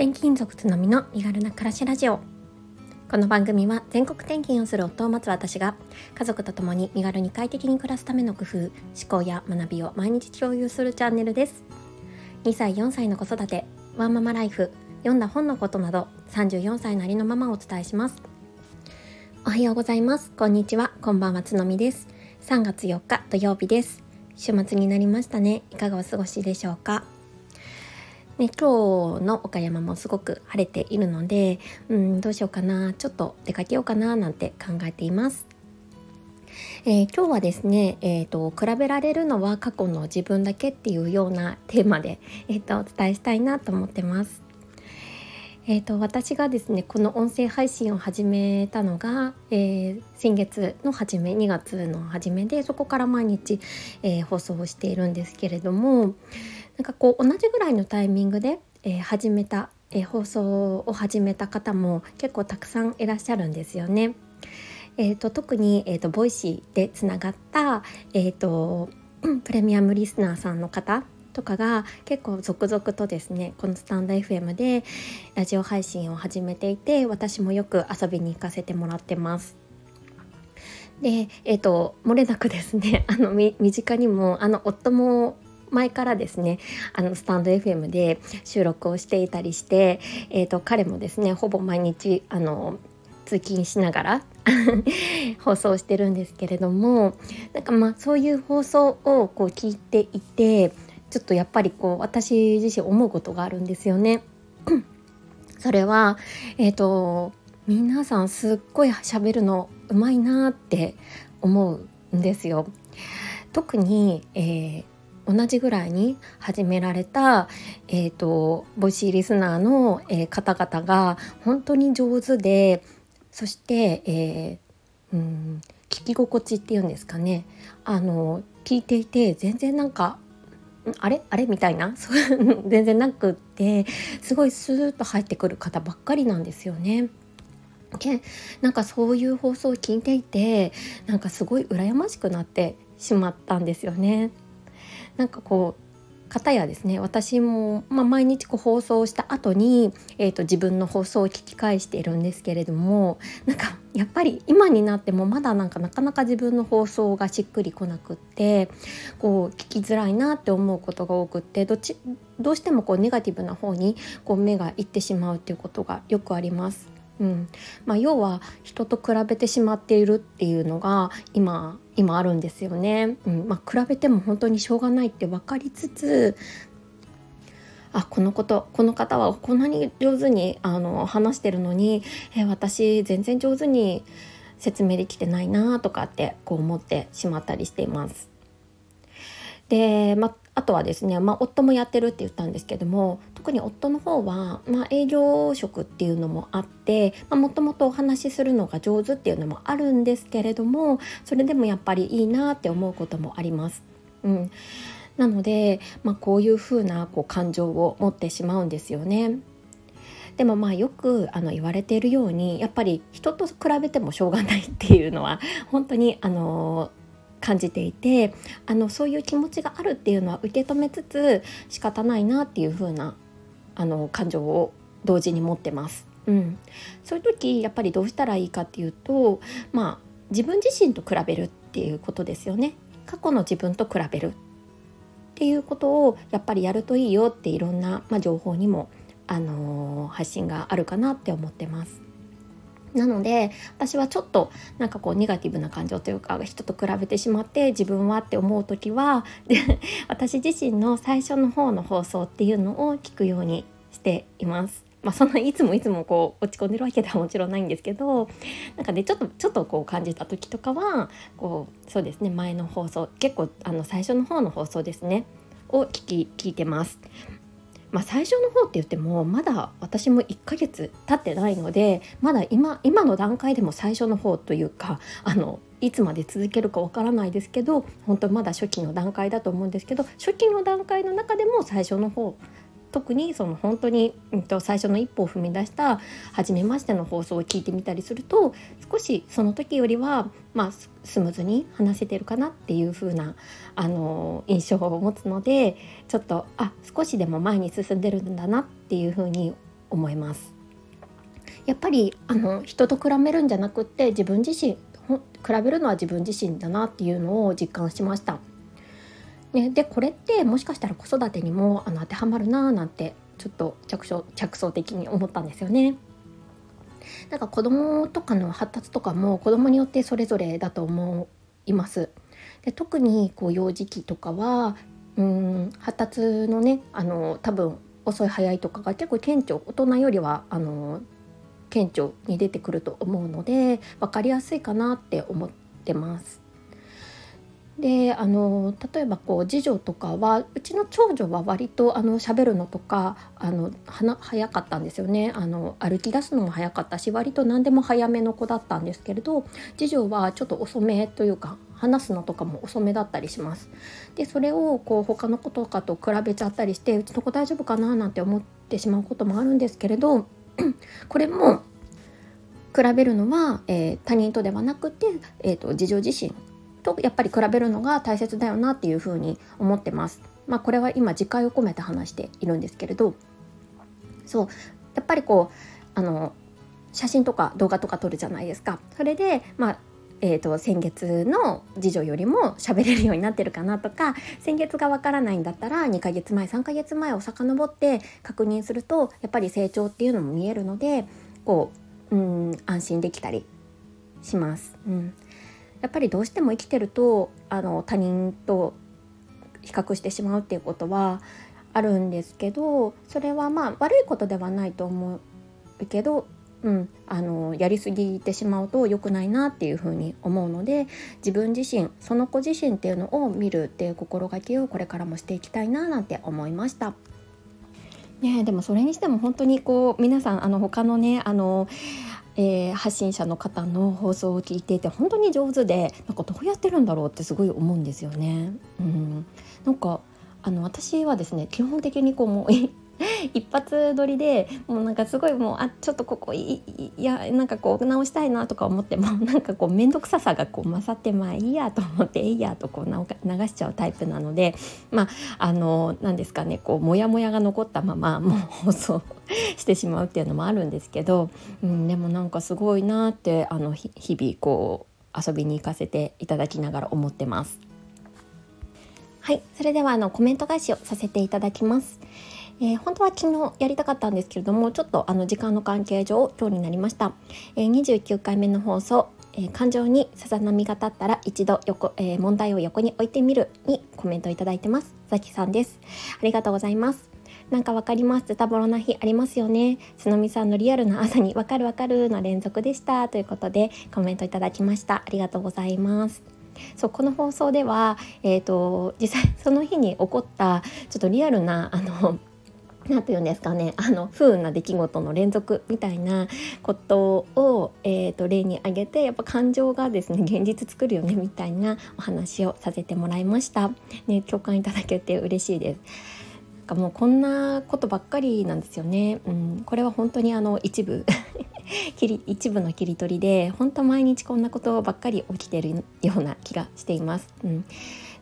転勤族つのみの身軽な暮らしラジオ。この番組は全国転勤をする夫を待つ私が家族と共に身軽に快適に暮らすための工夫思考や学びを毎日共有するチャンネルです。2歳4歳の子育てワンママライフ読んだ本のことなど34歳なりのままをお伝えします。おはようございます。こんにちは。こんばんはつのみです。3月4日土曜日です。週末になりましたね。いかがお過ごしでしょうか？ね、今日の岡山もすごく晴れているので、うん、どうしようかなちょっと出かけようかななんて考えています。えー、今日はですね、えーと、比べられるのは過去の自分だけっていうようなテーマで、えーと、お伝えしたいなと思ってます。えーと、私がですねこの音声配信を始めたのが、えー、先月の初め2月の初めでそこから毎日、えー、放送をしているんですけれどもなんかこう同じぐらいのタイミングで、えー、始めた、えー、放送を始めた方も結構たくさんいらっしゃるんですよね。えーと、特に、えーと、 Voicy でつながった、えーと、プレミアムリスナーさんの方とかが結構続々とですねこのスタンド FM でラジオ配信を始めていて私もよく遊びに行かせてもらってます。で、えーと、漏れなくですねあの身近にもあの夫も前からですねあのスタンド FM で収録をしていたりして、えーと、彼もですねほぼ毎日あの通勤しながら 放送してるんですけれどもなんかまあそういう放送をこう聞いていてちょっとやっぱりこう私自身思うことがあるんですよね。それはえっ、ー、と皆さんすっごい喋るのうまいなって思うんですよ。特に、えー同じぐらいに始められた、えーと、 Voicy リスナーの、えー、方々が本当に上手でそして、えー、うん聞き心地っていうんですかねあの聞いていて全然なんかあれ？あれ？みたいな？全然なくってすごいスーッと入ってくる方ばっかりなんですよね。でなんかそういう放送を聞いていてなんかすごい羨ましくなってしまったんですよね。なんかこう方やですね私も、まあ、毎日こう放送した後に、えーと、自分の放送を聞き返しているんですけれどもなんかやっぱり今になってもまだなんかなかなか自分の放送がしっくりこなくってこう聞きづらいなって思うことが多くってどっちどうしてもこうネガティブな方にこう目がいってしまうっていうことがよくあります。うんまあ、要は人と比べてしまっているっていうのが今今あるんですよね。うんまあ、比べても本当にしょうがないって分かりつつあこのことこの方はこんなに上手にあの話してるのにえ私全然上手に説明できてないなとかってこう思ってしまったりしています。で、まあとはですね、まあ、夫もやってるって言ったんですけども特に夫の方は、まあ、営業職っていうのもあってもともとお話しするのが上手っていうのもあるんですけれどもそれでもやっぱりいいなって思うこともあります。うん、なので、まあ、こういうふうなこう感情を持ってしまうんですよね。でもまあよくあの言われているようにやっぱり人と比べてもしょうがないっていうのは本当にあの感じていてあのそういう気持ちがあるっていうのは受け止めつつ仕方ないなっていう風なあな感情を同時に持ってます。うん、そういう時やっぱりどうしたらいいかっていうとまあ自分自身と比べるっていうことですよね。過去の自分と比べるっていうことをやっぱりやるといいよっていろんな、まあ、情報にも、あのー、発信があるかなって思ってます。なので私はちょっとなんかこうネガティブな感情というか人と比べてしまって自分はって思う時はで私自身の最初の方の放送っていうのを聞くようにしています。まあ、そんないつもいつもこう落ち込んでるわけではもちろんないんですけどなんかねちょっとちょっとこう感じた時とかはこうそうですね前の放送結構あの最初の方の放送ですねを聞き聞いてます。まあ、最初の方って言ってもまだ私も1ヶ月経ってないのでまだ今今の段階でも最初の方というかあのいつまで続けるかわからないですけど本当まだ初期の段階だと思うんですけど初期の段階の中でも最初の方特にその本当に、うん、と最初の一歩を踏み出した初めましての放送を聞いてみたりすると少しその時よりは、まあ、スムーズに話せてるかなっていう風なあの印象を持つのでちょっとあ少しでも前に進んでるんだなっていう風に思いますやっぱりあの人と比べるんじゃなくって自分自身比べるのは自分自身だなっていうのを実感しました。ね、でこれってもしかしたら子育てにもあの当てはまるなーなんてちょっと着想着想的に思ったんですよね。なんか子供とかの発達とかも子供によってそれぞれだと思います。で特にこう幼児期とかはうん発達のねあの多分遅い早いとかが結構顕著大人よりはあの顕著に出てくると思うので分かりやすいかなって思ってます。であの例えばこう次女とかはうちの長女は割とあの喋るのとかあの早かったんですよねあの歩き出すのも早かったし割と何でも早めの子だったんですけれど次女はちょっと遅めというか話すのとかも遅めだったりします。でそれをこう他の子とかと比べちゃったりしてうちの子大丈夫かななんて思ってしまうこともあるんですけれど これも比べるのは、えー、他人とではなくて、えーと、自助自身とやっぱり比べるのが大切だよなっていうふうに思ってます。まあ、これは今自戒を込めて話しているんですけれどそうやっぱりこうあの写真とか動画とか撮るじゃないですか。それで、まあえーと、と先月の次女よりも喋れるようになってるかなとか先月がわからないんだったら2ヶ月前3ヶ月前を遡って確認するとやっぱり成長っていうのも見えるのでこううん安心できたりします。うん、やっぱりどうしても生きてるとあの他人と比較してしまうっていうことはあるんですけどそれはまあ悪いことではないと思うけど、うん、あのやりすぎてしまうと良くないなっていうふうに思うので自分自身その子自身っていうのを見るっていう心がけをこれからもしていきたいななんて思いました。ねでもそれにしても本当にこう皆さんあの他のねあのえー、発信者の方の放送を聞いていて本当に上手でなんかどうやってるんだろうってすごい思うんですよね。うん、なんかあの私はですね基本的にこうもう 一発撮りでもうなんかすごいもうあちょっとここいいやなんかこう直したいなとか思ってもなんかこう面倒くささがこう勝ってまあいいやと思っていいやとこう流しちゃうタイプなので まああの何ですかねこうモヤモヤが残ったままもう放送 してしまうっていうのもあるんですけど、うん、でもなんかすごいなってあの日々こう遊びに行かせていただきながら思ってます。はい、それではあのコメント返しをさせていただきます。えー、本当は昨日やりたかったんですけれどもちょっとあの時間の関係上今日になりました、えー、29回目の放送えー、感情にさざ波が立ったら一度横、えー、問題を横に置いてみるにコメントいただいてます。ザキさんです。ありがとうございます。なんかわかります？ズタボロな日ありますよね。つのみさんのリアルな朝にわかるわかるの連続でした。ということでコメントいただきました。ありがとうございます。そうこの放送では、えーと実際その日に起こったちょっとリアルなあの何て言うんですかねあの不運な出来事の連続みたいなことを、えーと、例に挙げてやっぱ感情がですね現実作るよねみたいなお話をさせてもらいました。ね、共感いただけて嬉しいですなん。かもうこんなことばっかりなんですよね。うん、これは本当にあの一部 切り一部の切り取りで本当毎日こんなことばっかり起きてるような気がしています。うん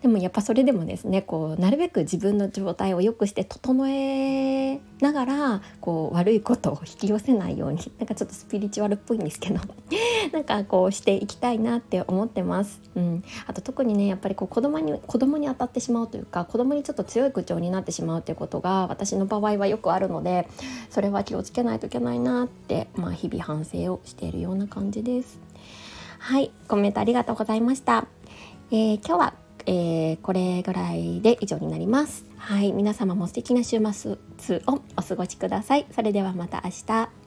でもやっぱそれでもですねこうなるべく自分の状態を良くして整えながらこう悪いことを引き寄せないように なんかちょっとスピリチュアルっぽいんですけど なんかこうしていきたいなって思ってます。うん、あと特にねやっぱりこう子供に子供に当たってしまうというか子供にちょっと強い口調になってしまうということが私の場合はよくあるのでそれは気をつけないといけないなって、まあ、日々反省をしているような感じです。はい、コメントありがとうございました。えー、今日はえー、これぐらいで以上になります。はい、皆様も素敵な週末をお過ごしください。それではまた明日。